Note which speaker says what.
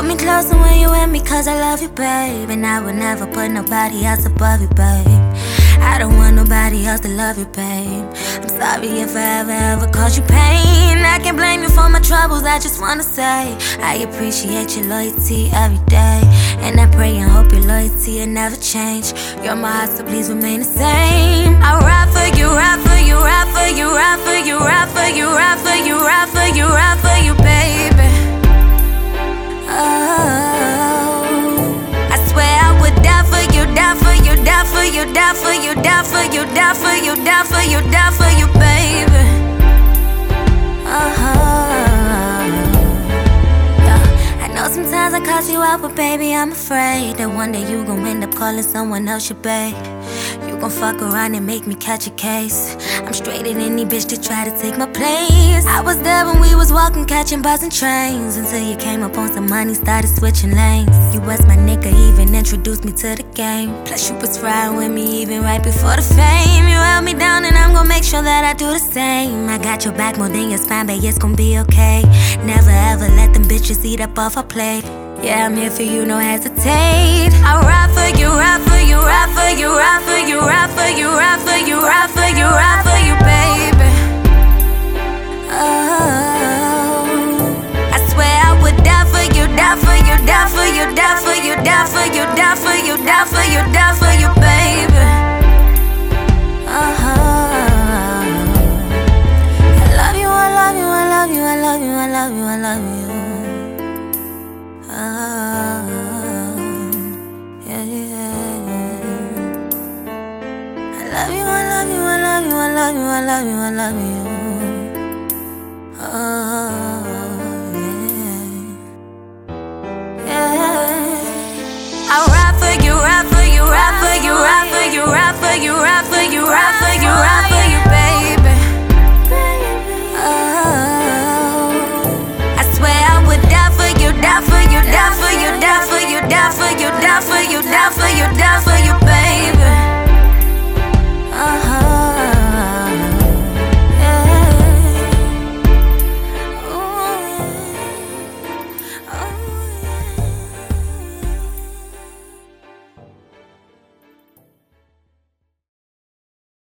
Speaker 1: Hold me closer when you with me, cause I love you, babe. And I will never put nobody else above you, babe. I don't want nobody else to love you, babe. I'm sorry if I ever, ever caused you pain. I can't blame you for my troubles, I just wanna say I appreciate your loyalty every day. And I pray and hope your loyalty will never change. You're my heart, so please remain the same. I ride for you, ride for you, ride for you, ride for you, die for you, die for you, die for you, die for you, die for you, baby. Uh-huh. Yeah. I know sometimes I call you out, but baby, I'm afraid that one day you gon' end up calling someone else your babe. You gon' fuck around and make me catch a case. I'm straight in any bitch to try to take my place. I was there when we was walking, catching buzzing trains. Until you came up on some money, started switching lanes. You was introduced me to the game. Plus, you was riding with me even right before the fame. You held me down, and I'm gon' make sure that I do the same. I got your back more than your spine, but it's gon' be okay. Never ever let them bitches eat up off our plate. Yeah, I'm here for you, no hesitate. You, die for you, die for you, die for you, die for you, die for you, baby. Uh-huh. I love you, I love you, I love you, I love you, I love you, I love you. Oh, yeah. I love you, I love you, I love you, I love you, I love you, I love you.